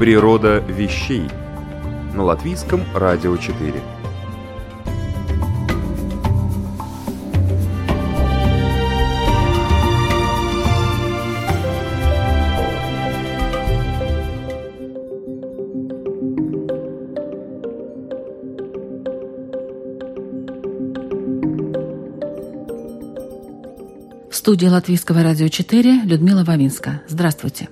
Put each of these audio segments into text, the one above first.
Природа вещей на латвийском радио 4. В студии Латвийского радио 4 Людмила Вавинска. Здравствуйте.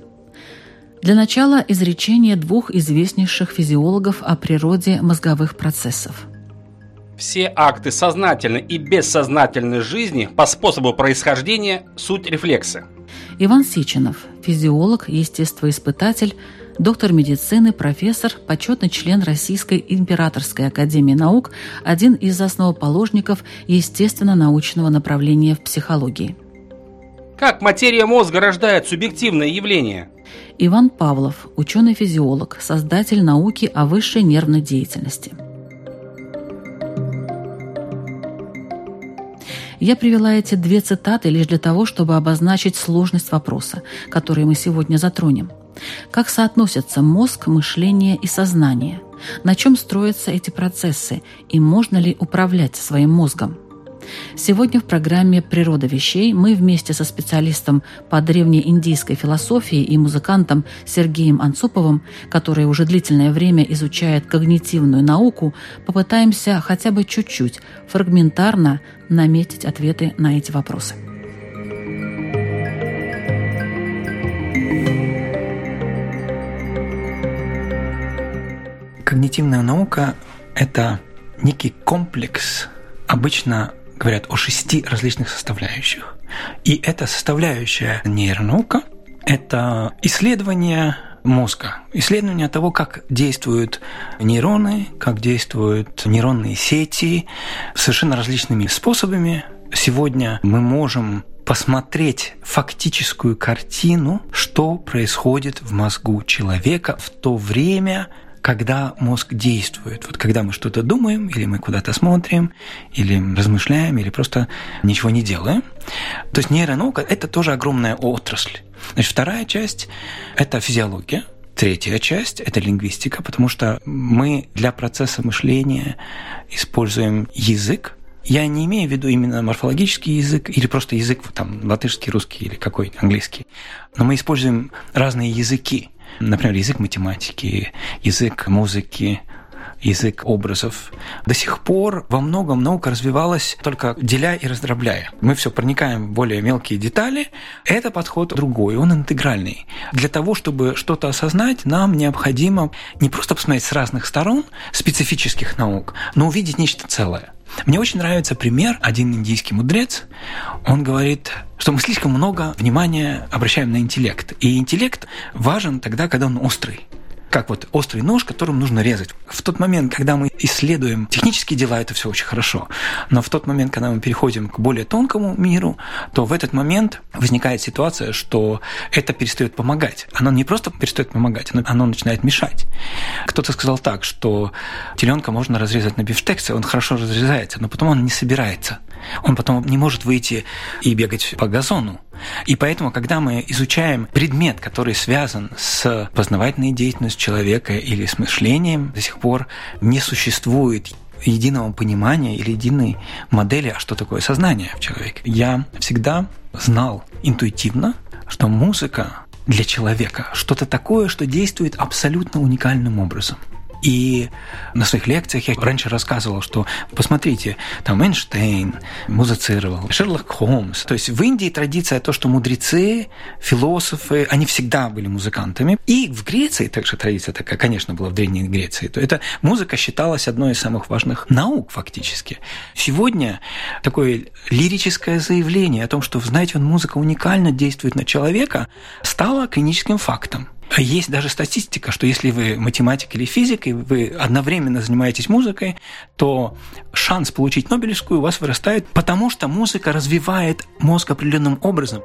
Для начала изречение двух известнейших физиологов о природе мозговых процессов. Все акты сознательной и бессознательной жизни по способу происхождения – суть рефлексы. Иван Сичинов, физиолог, естествоиспытатель, доктор медицины, профессор, почетный член Российской императорской академии наук, один из основоположников естественно-научного направления в психологии. Как материя мозга рождает субъективное явление? Иван Павлов, ученый-физиолог, создатель науки о высшей нервной деятельности. Я привела эти две цитаты лишь для того, чтобы обозначить сложность вопроса, который мы сегодня затронем. Как соотносятся мозг, мышление и сознание? На чем строятся эти процессы? И можно ли управлять своим мозгом? Сегодня в программе «Природа вещей» мы вместе со специалистом по древнеиндийской философии и музыкантом Сергеем Анцуповым, который уже длительное время изучает когнитивную науку, попытаемся хотя бы чуть-чуть фрагментарно наметить ответы на эти вопросы. Когнитивная наука – это некий комплекс обычно говорят о шести различных составляющих. И эта составляющая нейронаука – это исследование мозга, исследование того, как действуют нейроны, как действуют нейронные сети совершенно различными способами. Сегодня мы можем посмотреть фактическую картину, что происходит в мозгу человека в то время, когда мозг действует. Вот когда мы что-то думаем, или мы куда-то смотрим, или размышляем, или просто ничего не делаем. То есть нейронаука – это тоже огромная отрасль. Значит, вторая часть – это физиология, Третья часть – это лингвистика, потому что мы для процесса мышления используем язык, я не имею в виду именно морфологический язык или просто язык там латышский, русский или какой английский, но мы используем разные языки. Например, язык математики, язык музыки, язык образов. До сих пор во многом наука развивалась только деля и раздробляя. Мы все проникаем в более мелкие детали. Это подход другой, он интегральный. Для того, чтобы что-то осознать, нам необходимо не просто посмотреть с разных сторон специфических наук, но увидеть нечто целое. Мне очень нравится пример, один индийский мудрец, он говорит, что мы слишком много внимания обращаем на интеллект. И интеллект важен тогда, когда он острый как вот острый нож, которым нужно резать. В тот момент, когда мы исследуем технические дела, это все очень хорошо. Но в тот момент, когда мы переходим к более тонкому миру, то в этот момент возникает ситуация, что это перестает помогать. Оно не просто перестает помогать, оно, оно начинает мешать. Кто-то сказал так, что теленка можно разрезать на бифштексе, он хорошо разрезается, но потом он не собирается. Он потом не может выйти и бегать по газону. И поэтому, когда мы изучаем предмет, который связан с познавательной деятельностью человека или с мышлением, до сих пор не существует единого понимания или единой модели, а что такое сознание в человеке. Я всегда знал интуитивно, что музыка для человека что-то такое, что действует абсолютно уникальным образом. И на своих лекциях я раньше рассказывал, что посмотрите, там Эйнштейн музицировал, Шерлок Холмс. То есть в Индии традиция то, что мудрецы, философы, они всегда были музыкантами. И в Греции также традиция такая, конечно, была в Древней Греции. То эта музыка считалась одной из самых важных наук фактически. Сегодня такое лирическое заявление о том, что, знаете, музыка уникально действует на человека, стало клиническим фактом. Есть даже статистика, что если вы математик или физик, и вы одновременно занимаетесь музыкой, то шанс получить Нобелевскую у вас вырастает, потому что музыка развивает мозг определенным образом.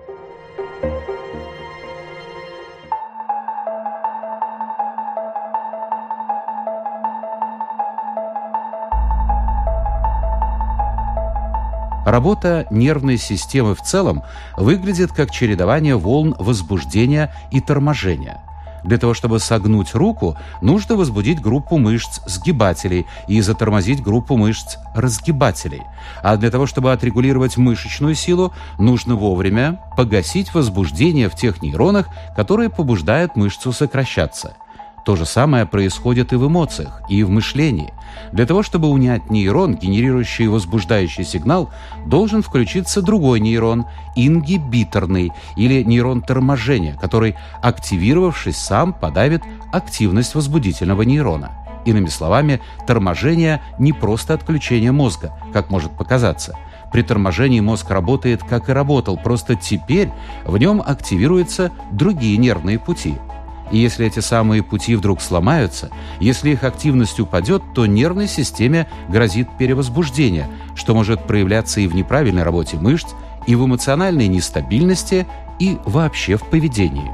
Работа нервной системы в целом выглядит как чередование волн возбуждения и торможения – для того, чтобы согнуть руку, нужно возбудить группу мышц сгибателей и затормозить группу мышц разгибателей. А для того, чтобы отрегулировать мышечную силу, нужно вовремя погасить возбуждение в тех нейронах, которые побуждают мышцу сокращаться. То же самое происходит и в эмоциях, и в мышлении. Для того, чтобы унять нейрон, генерирующий возбуждающий сигнал, должен включиться другой нейрон, ингибиторный, или нейрон торможения, который, активировавшись сам, подавит активность возбудительного нейрона. Иными словами, торможение не просто отключение мозга, как может показаться. При торможении мозг работает, как и работал, просто теперь в нем активируются другие нервные пути – и если эти самые пути вдруг сломаются, если их активность упадет, то нервной системе грозит перевозбуждение, что может проявляться и в неправильной работе мышц, и в эмоциональной нестабильности, и вообще в поведении.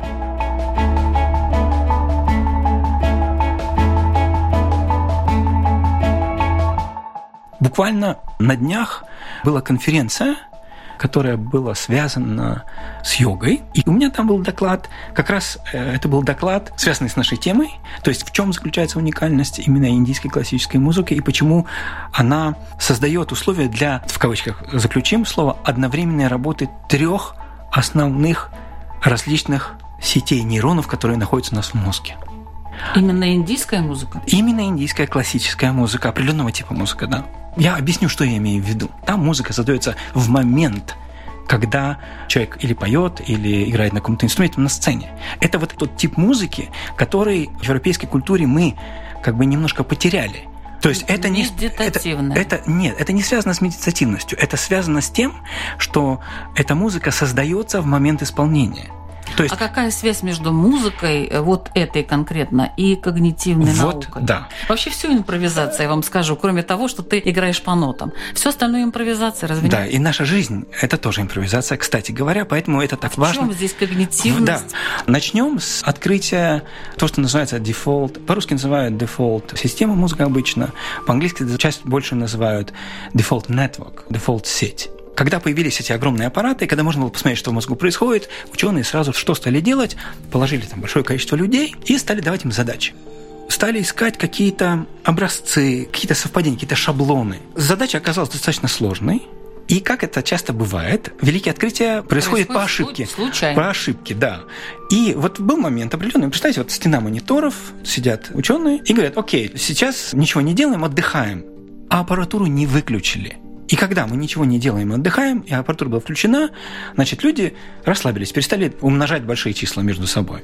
Буквально на днях была конференция которое было связано с йогой. И у меня там был доклад, как раз э, это был доклад, связанный с нашей темой, то есть в чем заключается уникальность именно индийской классической музыки и почему она создает условия для, в кавычках заключим слово, одновременной работы трех основных различных сетей нейронов, которые находятся у нас в мозге. Именно индийская музыка? Именно индийская классическая музыка, определенного типа музыка, да. Я объясню, что я имею в виду. Там музыка создается в момент, когда человек или поет, или играет на каком-то инструменте на сцене. Это вот тот тип музыки, который в европейской культуре мы как бы немножко потеряли. То есть это не это, это нет, это не связано с медитативностью, это связано с тем, что эта музыка создается в момент исполнения. То есть... А какая связь между музыкой, э, вот этой конкретно, и когнитивной вот, наукой? Да. Вообще все импровизация, я вам скажу, кроме того, что ты играешь по нотам. Все остальное импровизация, разве Да, и наша жизнь – это тоже импровизация, кстати говоря, поэтому это так а важно. В чем здесь когнитивность? Да. Начнем с открытия то, что называется default. По-русски называют default система музыка обычно, по-английски часть больше называют default network, default сеть. Когда появились эти огромные аппараты, когда можно было посмотреть, что в мозгу происходит, ученые сразу что стали делать? Положили там большое количество людей и стали давать им задачи стали искать какие-то образцы, какие-то совпадения, какие-то шаблоны. Задача оказалась достаточно сложной. И как это часто бывает, великие открытия происходят Происходит по ошибке. Случайно. По ошибке, да. И вот был момент определенный. Представьте, вот стена мониторов, сидят ученые и говорят, окей, сейчас ничего не делаем, отдыхаем. А аппаратуру не выключили. И когда мы ничего не делаем, отдыхаем, и аппаратура была включена, значит, люди расслабились, перестали умножать большие числа между собой.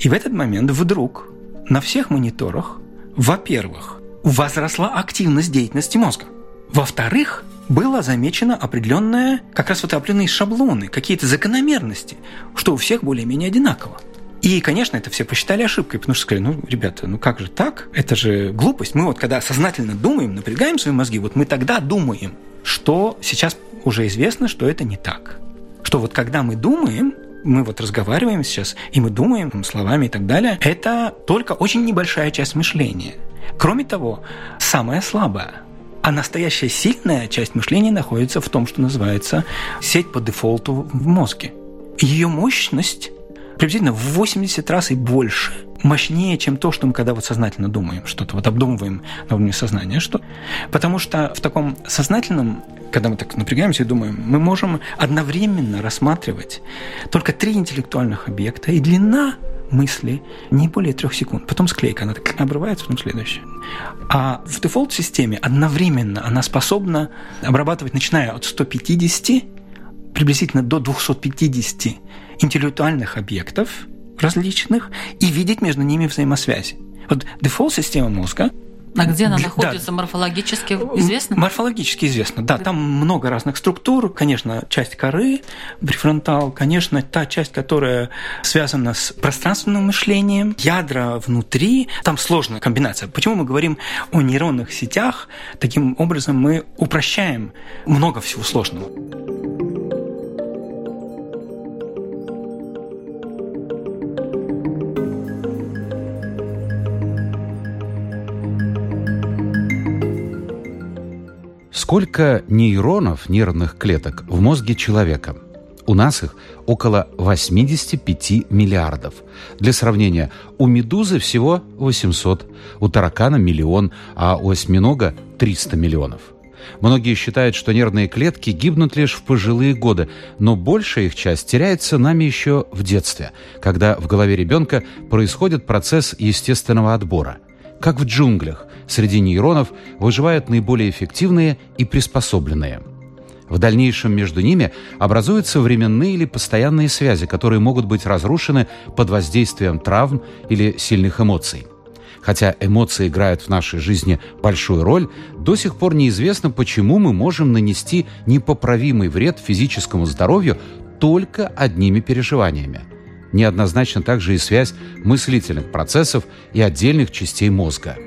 И в этот момент вдруг на всех мониторах, во-первых, возросла активность деятельности мозга. Во-вторых, было замечено определенное, как раз вот определенные шаблоны, какие-то закономерности, что у всех более-менее одинаково. И, конечно, это все посчитали ошибкой, потому что сказали, ну, ребята, ну как же так? Это же глупость. Мы вот когда сознательно думаем, напрягаем свои мозги, вот мы тогда думаем, что сейчас уже известно, что это не так. Что вот когда мы думаем, мы вот разговариваем сейчас, и мы думаем там, словами и так далее, это только очень небольшая часть мышления. Кроме того, самая слабая. А настоящая сильная часть мышления находится в том, что называется сеть по дефолту в мозге. Ее мощность приблизительно в 80 раз и больше мощнее, чем то, что мы когда вот сознательно думаем, что-то вот обдумываем на уровне сознания. Что... Потому что в таком сознательном, когда мы так напрягаемся и думаем, мы можем одновременно рассматривать только три интеллектуальных объекта, и длина мысли не более трех секунд. Потом склейка, она так обрывается, потом следующая. А в дефолт-системе одновременно она способна обрабатывать, начиная от 150 приблизительно до 250 интеллектуальных объектов различных и видеть между ними взаимосвязи. Вот дефолт-система мозга а где она находится да. морфологически известно? Морфологически известно, да. Там много разных структур. Конечно, часть коры, префронтал, конечно, та часть, которая связана с пространственным мышлением, ядра внутри. Там сложная комбинация. Почему мы говорим о нейронных сетях? Таким образом мы упрощаем много всего сложного. Сколько нейронов, нервных клеток в мозге человека? У нас их около 85 миллиардов. Для сравнения, у медузы всего 800, у таракана миллион, а у осьминога 300 миллионов. Многие считают, что нервные клетки гибнут лишь в пожилые годы, но большая их часть теряется нами еще в детстве, когда в голове ребенка происходит процесс естественного отбора. Как в джунглях, среди нейронов выживают наиболее эффективные и приспособленные. В дальнейшем между ними образуются временные или постоянные связи, которые могут быть разрушены под воздействием травм или сильных эмоций. Хотя эмоции играют в нашей жизни большую роль, до сих пор неизвестно, почему мы можем нанести непоправимый вред физическому здоровью только одними переживаниями. Неоднозначно также и связь мыслительных процессов и отдельных частей мозга –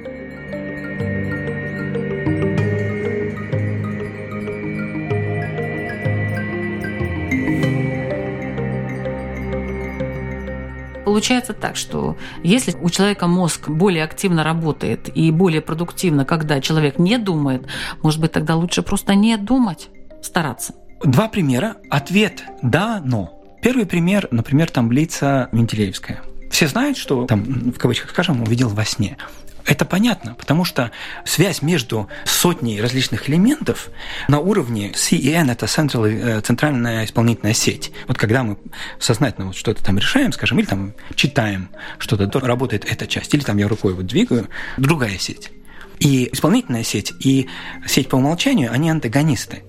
Получается так, что если у человека мозг более активно работает и более продуктивно, когда человек не думает, может быть, тогда лучше просто не думать, стараться. Два примера. Ответ «да, но». Первый пример, например, таблица Менделеевская. Все знают, что там, в кавычках скажем, увидел во сне. Это понятно, потому что связь между сотней различных элементов на уровне CEN – это Central, э, центральная исполнительная сеть. Вот когда мы сознательно вот что-то там решаем, скажем, или там читаем что-то, то работает эта часть, или там я рукой вот двигаю, другая сеть. И исполнительная сеть, и сеть по умолчанию, они антагонисты.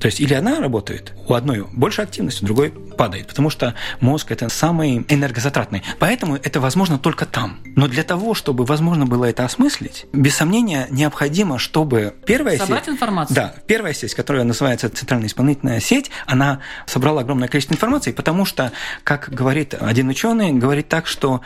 То есть или она работает, у одной больше активности, у другой падает, потому что мозг это самый энергозатратный. Поэтому это возможно только там. Но для того, чтобы возможно было это осмыслить, без сомнения необходимо, чтобы первая Собрать сеть... информацию. Да, первая сеть, которая называется центральная исполнительная сеть, она собрала огромное количество информации, потому что, как говорит один ученый, говорит так, что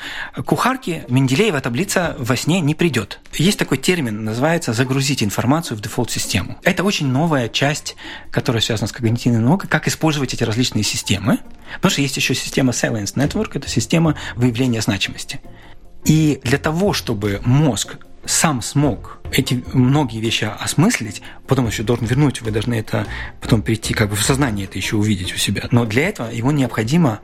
кухарке Менделеева таблица во сне не придет. Есть такой термин, называется загрузить информацию в дефолт-систему. Это очень новая часть, которая связана с когнитивной наукой, как использовать эти различные системы. Потому что есть еще система Salience Network, это система выявления значимости. И для того, чтобы мозг сам смог эти многие вещи осмыслить, потом еще должен вернуть, вы должны это потом перейти как бы в сознание это еще увидеть у себя. Но для этого его необходимо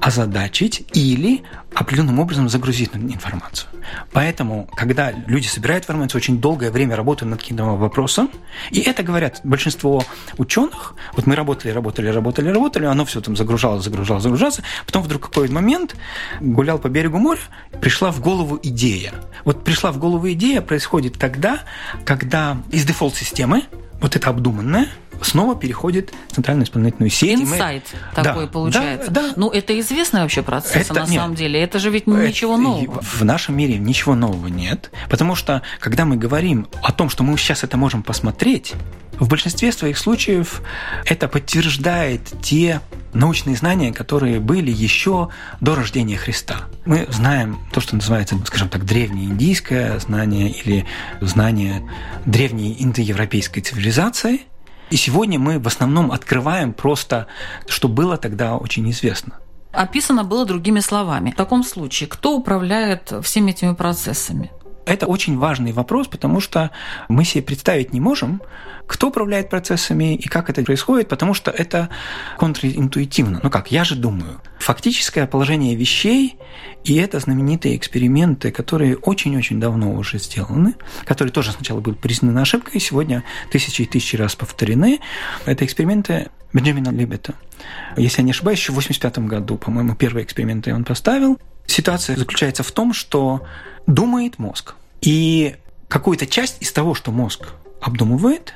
озадачить или определенным образом загрузить информацию. Поэтому, когда люди собирают информацию, очень долгое время работают над каким-то вопросом, и это говорят большинство ученых, вот мы работали, работали, работали, работали, оно все там загружалось, загружалось, загружалось, потом вдруг какой-то момент гулял по берегу моря, пришла в голову идея. Вот пришла в голову идея происходит тогда, когда из дефолт-системы, вот это обдуманное, снова переходит в центральную исполнительную сеть. Инсайт мы... такой да, получается. Да, да. Ну, это известный вообще процесс это, на нет, самом деле. Это же ведь ничего нового. В нашем мире ничего нового нет. Потому что, когда мы говорим о том, что мы сейчас это можем посмотреть, в большинстве своих случаев это подтверждает те научные знания, которые были еще до рождения Христа. Мы знаем то, что называется, скажем так, древнеиндийское знание или знание древней индоевропейской цивилизации – и сегодня мы в основном открываем просто, что было тогда очень известно. Описано было другими словами. В таком случае, кто управляет всеми этими процессами? Это очень важный вопрос, потому что мы себе представить не можем, кто управляет процессами и как это происходит, потому что это контринтуитивно. Ну как, я же думаю. Фактическое положение вещей и это знаменитые эксперименты, которые очень-очень давно уже сделаны, которые тоже сначала были признаны ошибкой, сегодня тысячи и тысячи раз повторены. Это эксперименты Бенджамина Либета. Если я не ошибаюсь, еще в 85 году, по-моему, первые эксперименты он поставил. Ситуация заключается в том, что думает мозг. И какую-то часть из того, что мозг обдумывает,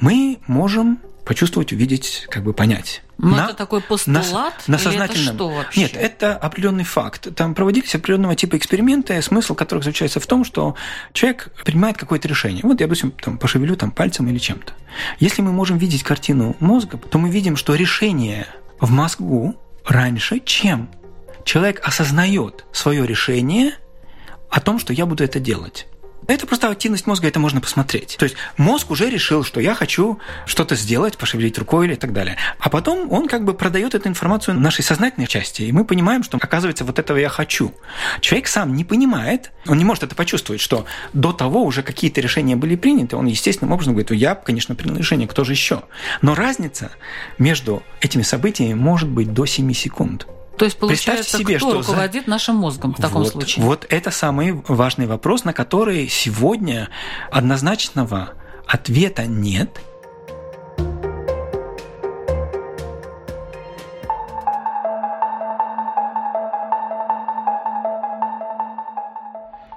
мы можем почувствовать, увидеть, как бы понять. Но ну, на, это такой постулат? На, на сознательном... это что вообще? Нет, это определенный факт. Там проводились определенного типа эксперименты, смысл которых заключается в том, что человек принимает какое-то решение. Вот я, допустим, там, пошевелю там, пальцем или чем-то. Если мы можем видеть картину мозга, то мы видим, что решение в мозгу раньше, чем человек осознает свое решение о том, что я буду это делать. Это просто активность мозга, это можно посмотреть. То есть мозг уже решил, что я хочу что-то сделать, пошевелить рукой или так далее. А потом он как бы продает эту информацию нашей сознательной части, и мы понимаем, что оказывается вот этого я хочу. Человек сам не понимает, он не может это почувствовать, что до того уже какие-то решения были приняты, он естественным образом говорит, я, конечно, принял решение, кто же еще? Но разница между этими событиями может быть до 7 секунд. То есть получается, себе, кто что руководит за... нашим мозгом в таком вот, случае? Вот это самый важный вопрос, на который сегодня однозначного ответа нет.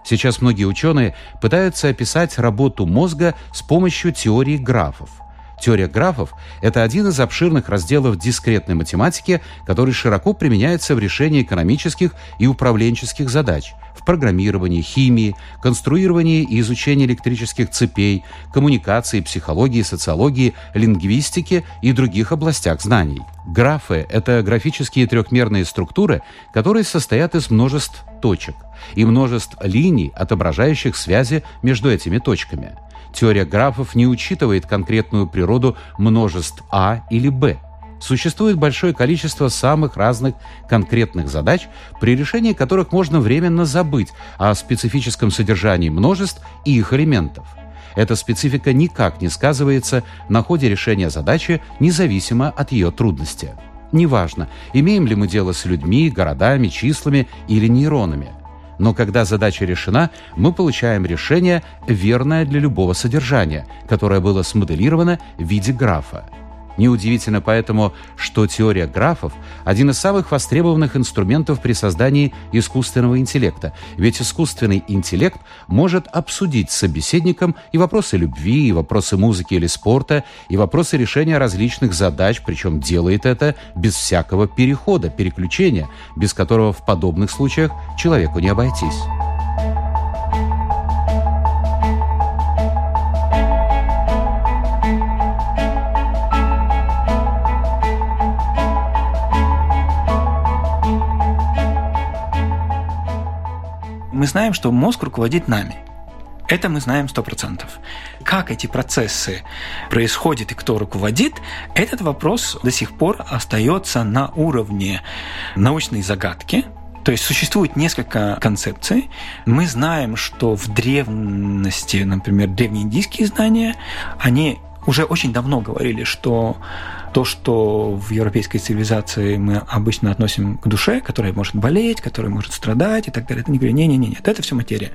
Сейчас многие ученые пытаются описать работу мозга с помощью теории графов – Теория графов – это один из обширных разделов дискретной математики, который широко применяется в решении экономических и управленческих задач, в программировании, химии, конструировании и изучении электрических цепей, коммуникации, психологии, социологии, лингвистики и других областях знаний. Графы – это графические трехмерные структуры, которые состоят из множеств точек и множеств линий, отображающих связи между этими точками – Теория графов не учитывает конкретную природу множеств А или Б. Существует большое количество самых разных конкретных задач, при решении которых можно временно забыть о специфическом содержании множеств и их элементов. Эта специфика никак не сказывается на ходе решения задачи, независимо от ее трудности. Неважно, имеем ли мы дело с людьми, городами, числами или нейронами – но когда задача решена, мы получаем решение, верное для любого содержания, которое было смоделировано в виде графа. Неудивительно поэтому, что теория графов – один из самых востребованных инструментов при создании искусственного интеллекта, ведь искусственный интеллект может обсудить с собеседником и вопросы любви, и вопросы музыки или спорта, и вопросы решения различных задач, причем делает это без всякого перехода, переключения, без которого в подобных случаях человеку не обойтись. Мы знаем, что мозг руководит нами. Это мы знаем 100%. Как эти процессы происходят и кто руководит, этот вопрос до сих пор остается на уровне научной загадки, то есть существует несколько концепций. Мы знаем, что в древности, например, древнеиндийские знания, они уже очень давно говорили, что то, что в европейской цивилизации мы обычно относим к душе, которая может болеть, которая может страдать и так далее, это не говорю, не-не-не, это все материя.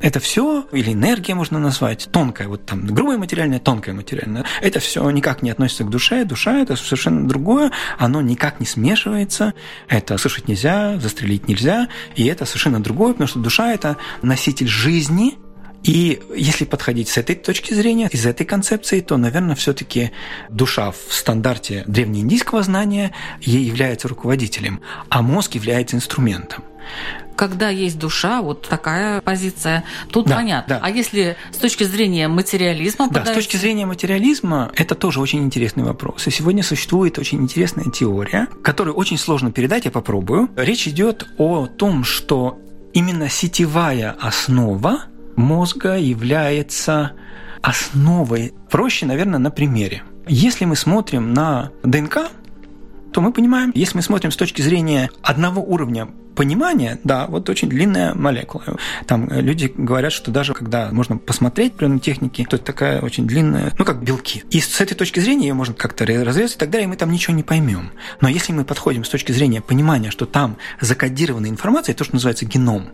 Это все, или энергия можно назвать, тонкая, вот там грубая материальная, тонкая материальная. Это все никак не относится к душе. Душа это совершенно другое, оно никак не смешивается. Это слышать нельзя, застрелить нельзя. И это совершенно другое, потому что душа это носитель жизни, и если подходить с этой точки зрения, из этой концепции, то, наверное, все-таки душа в стандарте древнеиндийского знания ей является руководителем, а мозг является инструментом когда есть душа, вот такая позиция, тут да, понятно. Да. А если с точки зрения материализма? Да, подается... с точки зрения материализма это тоже очень интересный вопрос. И сегодня существует очень интересная теория, которую очень сложно передать, я попробую. Речь идет о том, что именно сетевая основа мозга является основой. Проще, наверное, на примере. Если мы смотрим на ДНК, то мы понимаем, если мы смотрим с точки зрения одного уровня понимания, да, вот очень длинная молекула. Там люди говорят, что даже когда можно посмотреть при технике, то это такая очень длинная, ну, как белки. И с этой точки зрения ее можно как-то разрезать и далее, и мы там ничего не поймем. Но если мы подходим с точки зрения понимания, что там закодированная информация, то, что называется геном,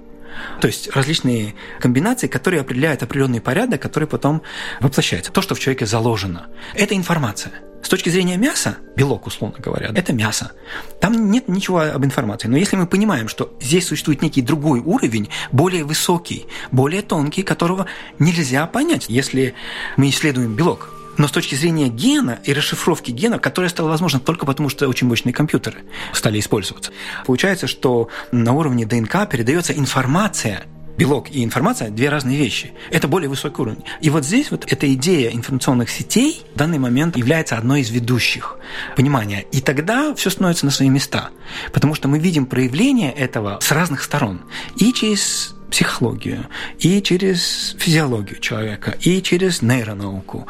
То есть различные комбинации, которые определяют определенный порядок, который потом воплощается. То, что в человеке заложено. Это информация. С точки зрения мяса, белок, условно говоря, это мясо. Там нет ничего об информации. Но если мы понимаем, что здесь существует некий другой уровень, более высокий, более тонкий, которого нельзя понять, если мы исследуем белок, но с точки зрения гена и расшифровки гена, которая стала возможна только потому, что очень мощные компьютеры стали использоваться, получается, что на уровне ДНК передается информация белок и информация – две разные вещи. Это более высокий уровень. И вот здесь вот эта идея информационных сетей в данный момент является одной из ведущих понимания. И тогда все становится на свои места. Потому что мы видим проявление этого с разных сторон. И через психологию, и через физиологию человека, и через нейронауку,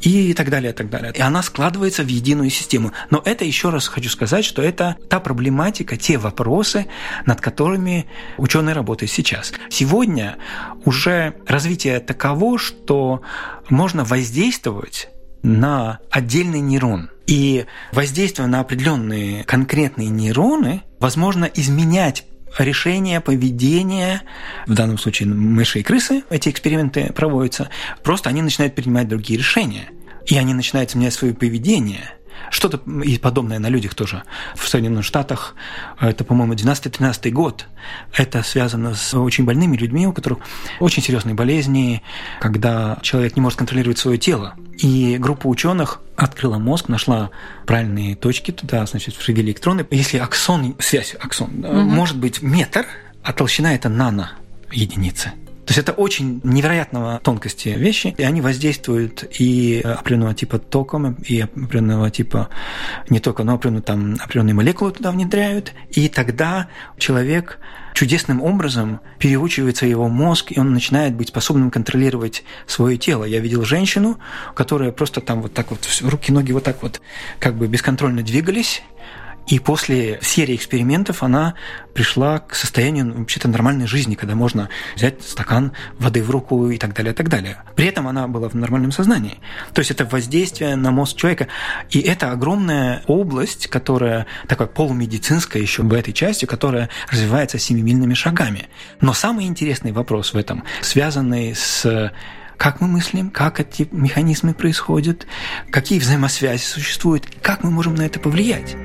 и так далее, и так далее. И она складывается в единую систему. Но это, еще раз хочу сказать, что это та проблематика, те вопросы, над которыми ученые работают сейчас. Сегодня уже развитие таково, что можно воздействовать на отдельный нейрон. И воздействуя на определенные конкретные нейроны, возможно изменять решения, поведения, в данном случае мыши и крысы, эти эксперименты проводятся, просто они начинают принимать другие решения. И они начинают менять свое поведение – что-то и подобное на людях тоже. В Соединенных Штатах это, по-моему, 12-13 год. Это связано с очень больными людьми, у которых очень серьезные болезни, когда человек не может контролировать свое тело. И группа ученых открыла мозг, нашла правильные точки туда, значит, вживили электроны. Если аксон, связь аксон, угу. может быть метр, а толщина это нано единицы. То есть это очень невероятного тонкости вещи, и они воздействуют и определенного типа током, и определенного типа не только, но определенную, там, определенные молекулы туда внедряют, и тогда человек чудесным образом переучивается его мозг, и он начинает быть способным контролировать свое тело. Я видел женщину, которая просто там вот так вот, руки, ноги вот так вот как бы бесконтрольно двигались, и после серии экспериментов она пришла к состоянию ну, вообще-то нормальной жизни, когда можно взять стакан воды в руку и так далее, и так далее. При этом она была в нормальном сознании. То есть это воздействие на мозг человека. И это огромная область, которая такая полумедицинская еще в этой части, которая развивается семимильными шагами. Но самый интересный вопрос в этом, связанный с как мы мыслим, как эти механизмы происходят, какие взаимосвязи существуют, как мы можем на это повлиять.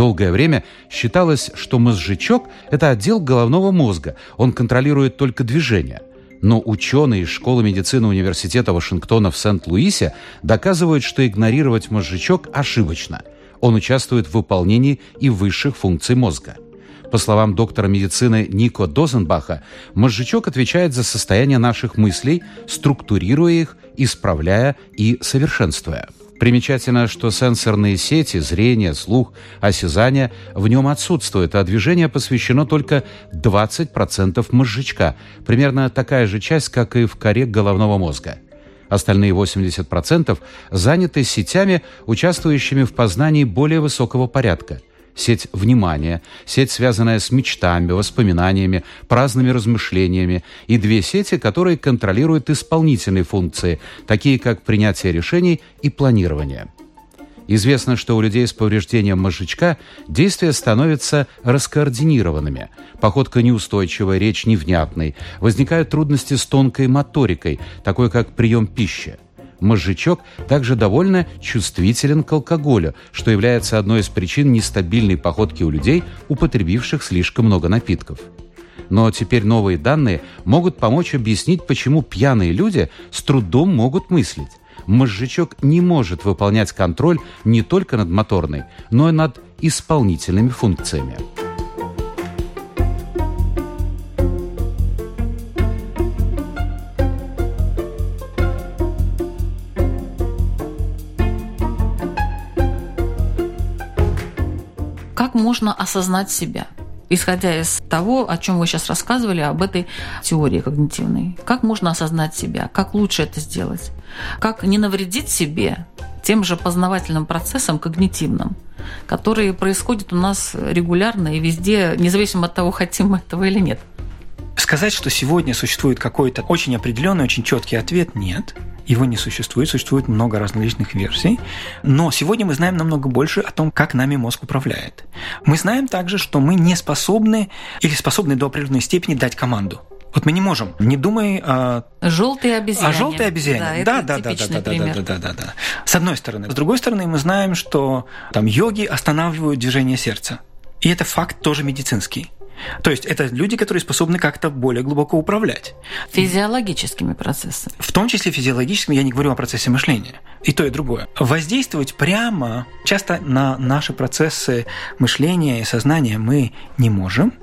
Долгое время считалось, что мозжечок – это отдел головного мозга, он контролирует только движение. Но ученые из школы медицины Университета Вашингтона в Сент-Луисе доказывают, что игнорировать мозжечок ошибочно. Он участвует в выполнении и высших функций мозга. По словам доктора медицины Нико Дозенбаха, мозжечок отвечает за состояние наших мыслей, структурируя их, исправляя и совершенствуя. Примечательно, что сенсорные сети, зрение, слух, осязание в нем отсутствуют, а движение посвящено только 20% мозжечка, примерно такая же часть, как и в коре головного мозга. Остальные 80% заняты сетями, участвующими в познании более высокого порядка – сеть внимания, сеть, связанная с мечтами, воспоминаниями, праздными размышлениями, и две сети, которые контролируют исполнительные функции, такие как принятие решений и планирование. Известно, что у людей с повреждением мозжечка действия становятся раскоординированными. Походка неустойчивая, речь невнятной. Возникают трудности с тонкой моторикой, такой как прием пищи. Мозжечок также довольно чувствителен к алкоголю, что является одной из причин нестабильной походки у людей, употребивших слишком много напитков. Но теперь новые данные могут помочь объяснить, почему пьяные люди с трудом могут мыслить. Мозжечок не может выполнять контроль не только над моторной, но и над исполнительными функциями. Можно осознать себя? исходя из того, о чем вы сейчас рассказывали, об этой теории когнитивной. Как можно осознать себя? Как лучше это сделать? Как не навредить себе тем же познавательным процессом когнитивным, которые происходят у нас регулярно и везде, независимо от того, хотим мы этого или нет? Сказать, что сегодня существует какой-то очень определенный, очень четкий ответ – нет. его не существует, существует много различных версий. Но сегодня мы знаем намного больше о том, как нами мозг управляет. Мы знаем также, что мы не способны или способны до определенной степени дать команду. Вот мы не можем, не думай о... Желтые обезьяне. О желтой обезьяне. Да, да, да, да, да, да, да, да, да, да, да. С одной стороны. С другой стороны, мы знаем, что там йоги останавливают движение сердца. И это факт тоже медицинский. То есть это люди, которые способны как-то более глубоко управлять. Физиологическими процессами. В том числе физиологическими, я не говорю о процессе мышления. И то, и другое. Воздействовать прямо часто на наши процессы мышления и сознания мы не можем,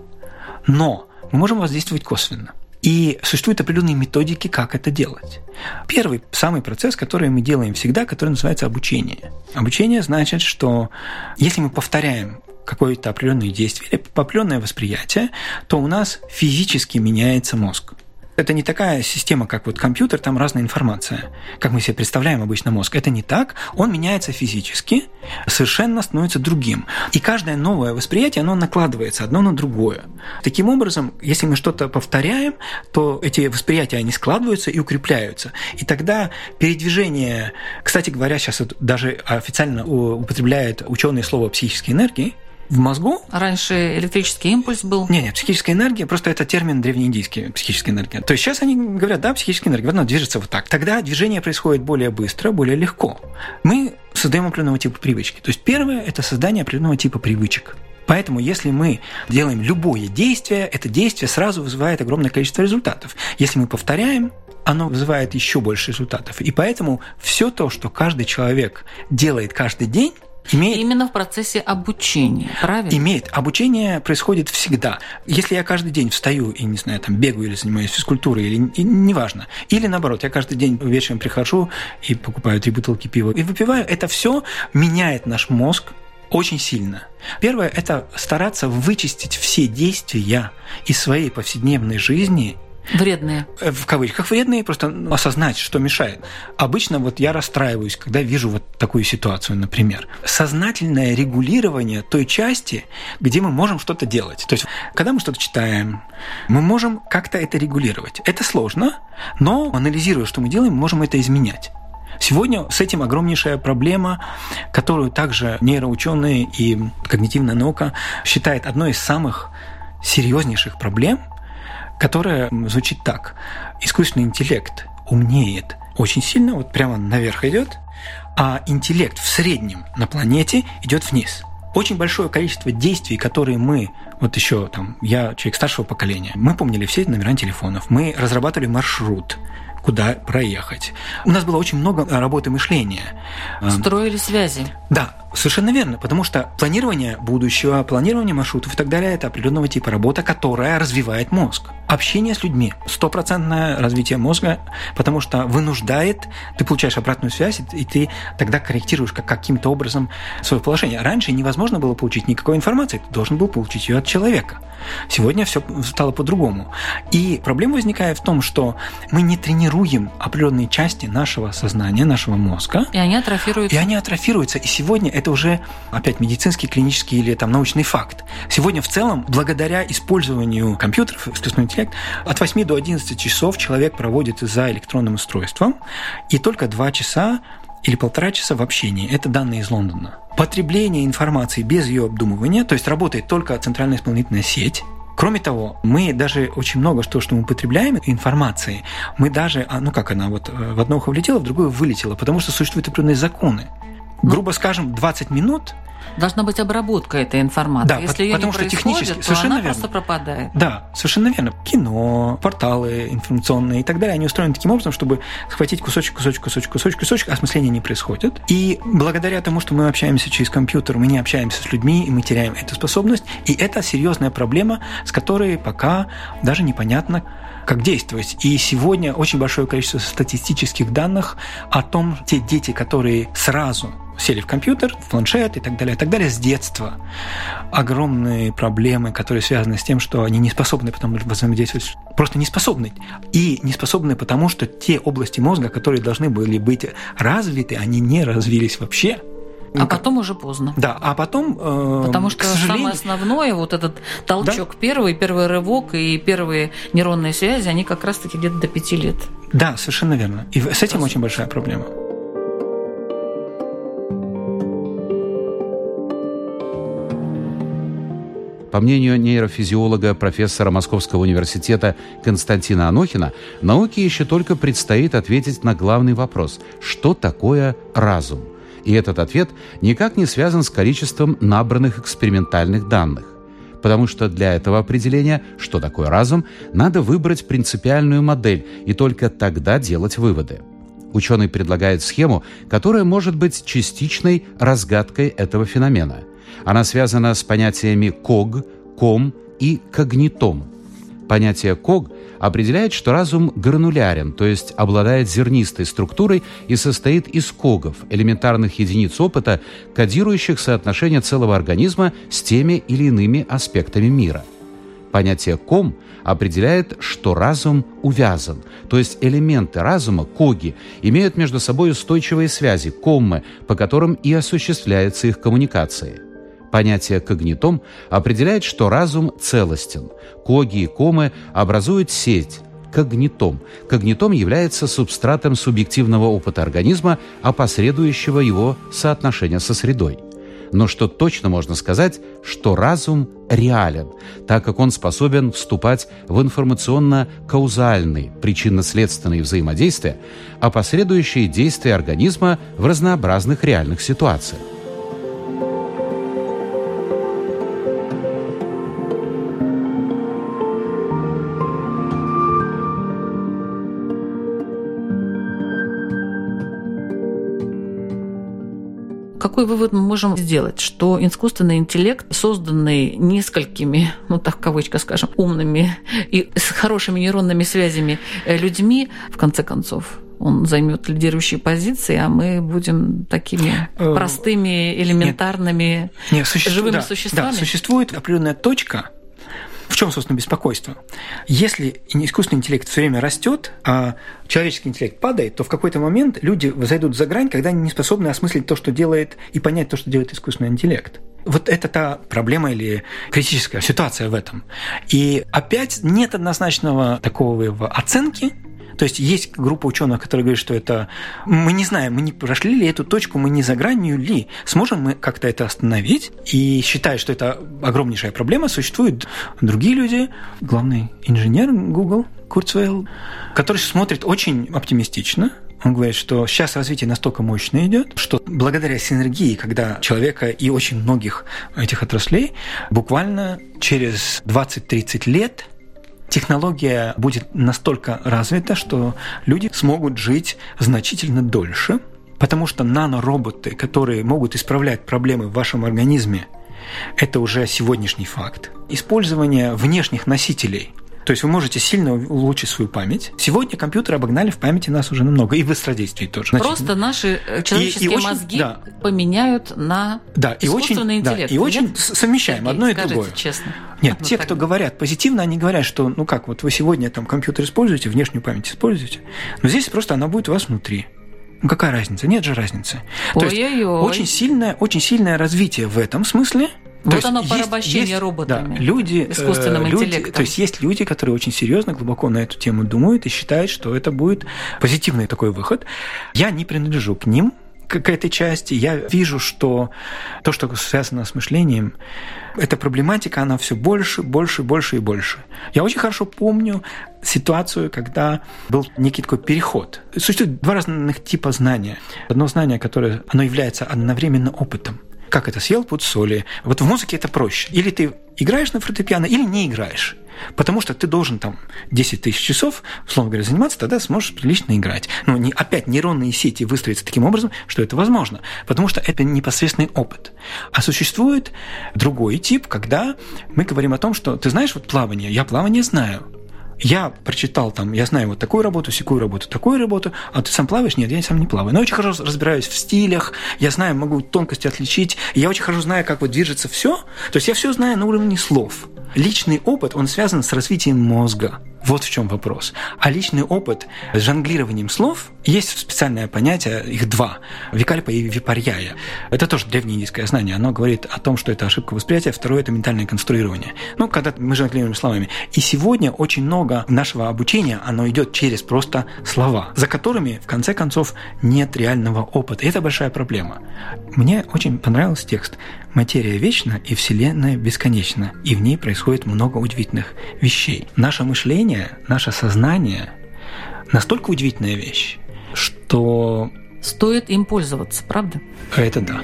но мы можем воздействовать косвенно. И существуют определенные методики, как это делать. Первый, самый процесс, который мы делаем всегда, который называется обучение. Обучение значит, что если мы повторяем какое-то определенное действие или определенное восприятие, то у нас физически меняется мозг. Это не такая система, как вот компьютер, там разная информация, как мы себе представляем обычно мозг. Это не так, он меняется физически, совершенно становится другим. И каждое новое восприятие, оно накладывается одно на другое. Таким образом, если мы что-то повторяем, то эти восприятия, они складываются и укрепляются. И тогда передвижение, кстати говоря, сейчас даже официально употребляют ученые слово психической энергии, в мозгу. Раньше электрический импульс был. Не, не, психическая энергия, просто это термин древнеиндийский, психическая энергия. То есть сейчас они говорят, да, психическая энергия, она движется вот так. Тогда движение происходит более быстро, более легко. Мы создаем определенного типа привычки. То есть первое – это создание определенного типа привычек. Поэтому, если мы делаем любое действие, это действие сразу вызывает огромное количество результатов. Если мы повторяем, оно вызывает еще больше результатов. И поэтому все то, что каждый человек делает каждый день, Имеет, Именно в процессе обучения, правильно? Имеет. Обучение происходит всегда. Если я каждый день встаю и, не знаю, там бегаю или занимаюсь физкультурой, или и, неважно. Или наоборот, я каждый день вечером прихожу и покупаю три бутылки пива и выпиваю, это все меняет наш мозг, очень сильно. Первое – это стараться вычистить все действия из своей повседневной жизни Вредные. Э, в кавычках вредные, просто осознать, что мешает. Обычно вот я расстраиваюсь, когда вижу вот такую ситуацию, например. Сознательное регулирование той части, где мы можем что-то делать. То есть, когда мы что-то читаем, мы можем как-то это регулировать. Это сложно, но анализируя, что мы делаем, мы можем это изменять. Сегодня с этим огромнейшая проблема, которую также нейроученые и когнитивная наука считает одной из самых серьезнейших проблем – которая звучит так. Искусственный интеллект умнеет очень сильно, вот прямо наверх идет, а интеллект в среднем на планете идет вниз. Очень большое количество действий, которые мы, вот еще там, я человек старшего поколения, мы помнили все номера телефонов, мы разрабатывали маршрут, куда проехать. У нас было очень много работы мышления. Строили связи. Да, Совершенно верно, потому что планирование будущего, планирование маршрутов и так далее – это определенного типа работа, которая развивает мозг. Общение с людьми – стопроцентное развитие мозга, потому что вынуждает, ты получаешь обратную связь, и ты тогда корректируешь как, каким-то образом свое положение. Раньше невозможно было получить никакой информации, ты должен был получить ее от человека. Сегодня все стало по-другому. И проблема возникает в том, что мы не тренируем определенные части нашего сознания, нашего мозга. И они атрофируются. И они атрофируются. И сегодня это уже опять медицинский, клинический или там научный факт. Сегодня в целом, благодаря использованию компьютеров, искусственного интеллекта, от 8 до 11 часов человек проводит за электронным устройством, и только 2 часа или полтора часа в общении. Это данные из Лондона. Потребление информации без ее обдумывания, то есть работает только центральная исполнительная сеть, Кроме того, мы даже очень много что, что мы потребляем информации, мы даже, а, ну как она, вот э, в одно ухо влетела, в другое вылетела, потому что существуют определенные законы. Грубо скажем, 20 минут Должна быть обработка этой информации. Да, Если потому ее не что технически совершенно она верно. просто пропадает. Да, совершенно верно. Кино, порталы информационные и так далее, они устроены таким образом, чтобы схватить кусочек, кусочек, кусочек, кусочек, кусочек, осмысления не происходит. И благодаря тому, что мы общаемся через компьютер, мы не общаемся с людьми, и мы теряем эту способность. И это серьезная проблема, с которой пока даже непонятно, как действовать. И сегодня очень большое количество статистических данных о том, те дети, которые сразу сели в компьютер, в планшет и так далее, так далее с детства. Огромные проблемы, которые связаны с тем, что они не способны потом взаимодействовать, просто не способны. И не способны потому, что те области мозга, которые должны были быть развиты, они не развились вообще. А потом уже поздно. Да, а потом... Э, Потому что самое основное, вот этот толчок да? первый, первый рывок и первые нейронные связи, они как раз-таки где-то до пяти лет. Да, совершенно верно. И с этим очень большая проблема. По мнению нейрофизиолога, профессора Московского университета Константина Анохина, науке еще только предстоит ответить на главный вопрос – что такое разум? И этот ответ никак не связан с количеством набранных экспериментальных данных. Потому что для этого определения, что такое разум, надо выбрать принципиальную модель и только тогда делать выводы. Ученый предлагает схему, которая может быть частичной разгадкой этого феномена – она связана с понятиями «ког», «ком» и «когнитом». Понятие «ког» определяет, что разум гранулярен, то есть обладает зернистой структурой и состоит из когов, элементарных единиц опыта, кодирующих соотношение целого организма с теми или иными аспектами мира. Понятие «ком» определяет, что разум увязан, то есть элементы разума, коги, имеют между собой устойчивые связи, коммы, по которым и осуществляется их коммуникация. Понятие «когнитом» определяет, что разум целостен. Коги и комы образуют сеть, когнитом. Когнитом является субстратом субъективного опыта организма, опосредующего его соотношение со средой. Но что точно можно сказать, что разум реален, так как он способен вступать в информационно-каузальные причинно-следственные взаимодействия, опосредующие действия организма в разнообразных реальных ситуациях. Какой вывод мы можем сделать? Что искусственный интеллект, созданный несколькими, ну так в кавычках скажем, умными и с хорошими нейронными связями э, людьми, в конце концов, он займет лидирующие позиции, а мы будем такими э, простыми, элементарными, нет, нет, суще... живыми да, существами. Да, существует определенная точка, чем, собственно, беспокойство? Если искусственный интеллект все время растет, а человеческий интеллект падает, то в какой-то момент люди зайдут за грань, когда они не способны осмыслить то, что делает, и понять то, что делает искусственный интеллект. Вот это та проблема или критическая ситуация в этом. И опять нет однозначного такого оценки, то есть есть группа ученых, которые говорят, что это мы не знаем, мы не прошли ли эту точку, мы не за гранью ли, сможем мы как-то это остановить и считают, что это огромнейшая проблема. Существуют другие люди, главный инженер Google Курцвейл, который смотрит очень оптимистично, он говорит, что сейчас развитие настолько мощно идет, что благодаря синергии, когда человека и очень многих этих отраслей, буквально через 20-30 лет технология будет настолько развита, что люди смогут жить значительно дольше, потому что нанороботы, которые могут исправлять проблемы в вашем организме, это уже сегодняшний факт. Использование внешних носителей – то есть вы можете сильно улучшить свою память. Сегодня компьютеры обогнали в памяти нас уже намного, и в быстродействии тоже. Просто наши э, человеческие и, и очень, мозги да. поменяют на да, и очень, интеллект. Да, и очень Нет? совмещаем Сергей, одно и другое. честно. Нет, те, кто говорят позитивно, они говорят, что, ну как, вот вы сегодня там компьютер используете, внешнюю память используете, но здесь просто она будет у вас внутри. Ну какая разница? Нет же разницы. То есть очень сильное, очень сильное развитие в этом смысле – вот то оно порабощение есть, роботами, да, люди, искусственным э, люди, интеллектом. То есть есть люди, которые очень серьезно, глубоко на эту тему думают и считают, что это будет позитивный такой выход. Я не принадлежу к ним, к, к этой части. Я вижу, что то, что связано с мышлением, эта проблематика, она все больше, больше, больше и больше. Я очень хорошо помню ситуацию, когда был некий такой переход. Существует два разных типа знания. Одно знание, которое оно является одновременно опытом. Как это? Съел пуд соли. Вот в музыке это проще. Или ты играешь на фортепиано, или не играешь. Потому что ты должен там 10 тысяч часов, условно говоря, заниматься, тогда сможешь прилично играть. Но не, опять нейронные сети выстроятся таким образом, что это возможно. Потому что это непосредственный опыт. А существует другой тип, когда мы говорим о том, что ты знаешь вот плавание, я плавание знаю. Я прочитал там, я знаю вот такую работу, секую работу, такую работу, а ты сам плаваешь? Нет, я сам не плаваю. Но очень хорошо разбираюсь в стилях, я знаю, могу тонкости отличить, я очень хорошо знаю, как вот движется все. То есть я все знаю на уровне слов. Личный опыт, он связан с развитием мозга. Вот в чем вопрос. А личный опыт с жонглированием слов есть специальное понятие, их два, викальпа и випарьяя. Это тоже древнеиндийское знание. Оно говорит о том, что это ошибка восприятия, второе – это ментальное конструирование. Ну, когда мы жонглируем словами. И сегодня очень много нашего обучения, оно идет через просто слова, за которыми, в конце концов, нет реального опыта. И это большая проблема. Мне очень понравился текст. Материя вечна и Вселенная бесконечна, и в ней происходит много удивительных вещей. Наше мышление, наше сознание – настолько удивительная вещь, что… Стоит им пользоваться, правда? Это да.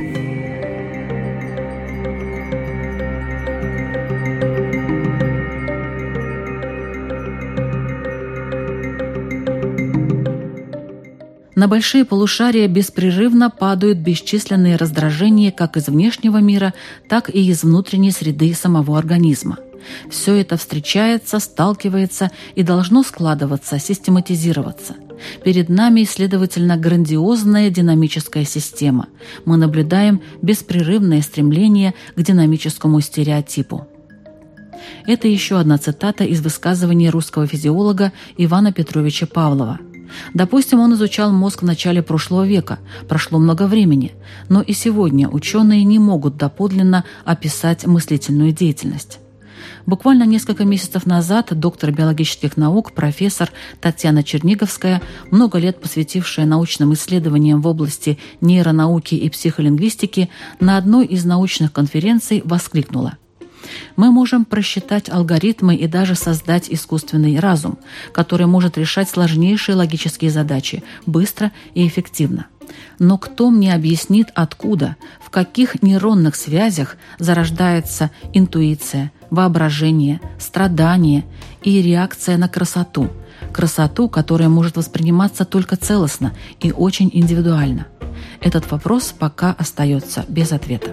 На большие полушария беспрерывно падают бесчисленные раздражения как из внешнего мира, так и из внутренней среды самого организма. Все это встречается, сталкивается и должно складываться, систематизироваться. Перед нами, следовательно, грандиозная динамическая система. Мы наблюдаем беспрерывное стремление к динамическому стереотипу. Это еще одна цитата из высказывания русского физиолога Ивана Петровича Павлова – Допустим, он изучал мозг в начале прошлого века, прошло много времени, но и сегодня ученые не могут доподлинно описать мыслительную деятельность. Буквально несколько месяцев назад доктор биологических наук, профессор Татьяна Черниговская, много лет посвятившая научным исследованиям в области нейронауки и психолингвистики, на одной из научных конференций воскликнула мы можем просчитать алгоритмы и даже создать искусственный разум, который может решать сложнейшие логические задачи быстро и эффективно. Но кто мне объяснит, откуда, в каких нейронных связях зарождается интуиция, воображение, страдание и реакция на красоту? Красоту, которая может восприниматься только целостно и очень индивидуально. Этот вопрос пока остается без ответа.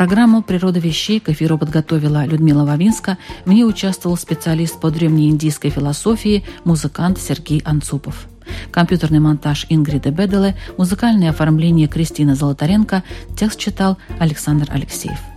Программу «Природа вещей» к эфиру подготовила Людмила Вавинска. В ней участвовал специалист по древнеиндийской философии, музыкант Сергей Анцупов. Компьютерный монтаж Ингриды Беделе, музыкальное оформление Кристины Золотаренко, текст читал Александр Алексеев.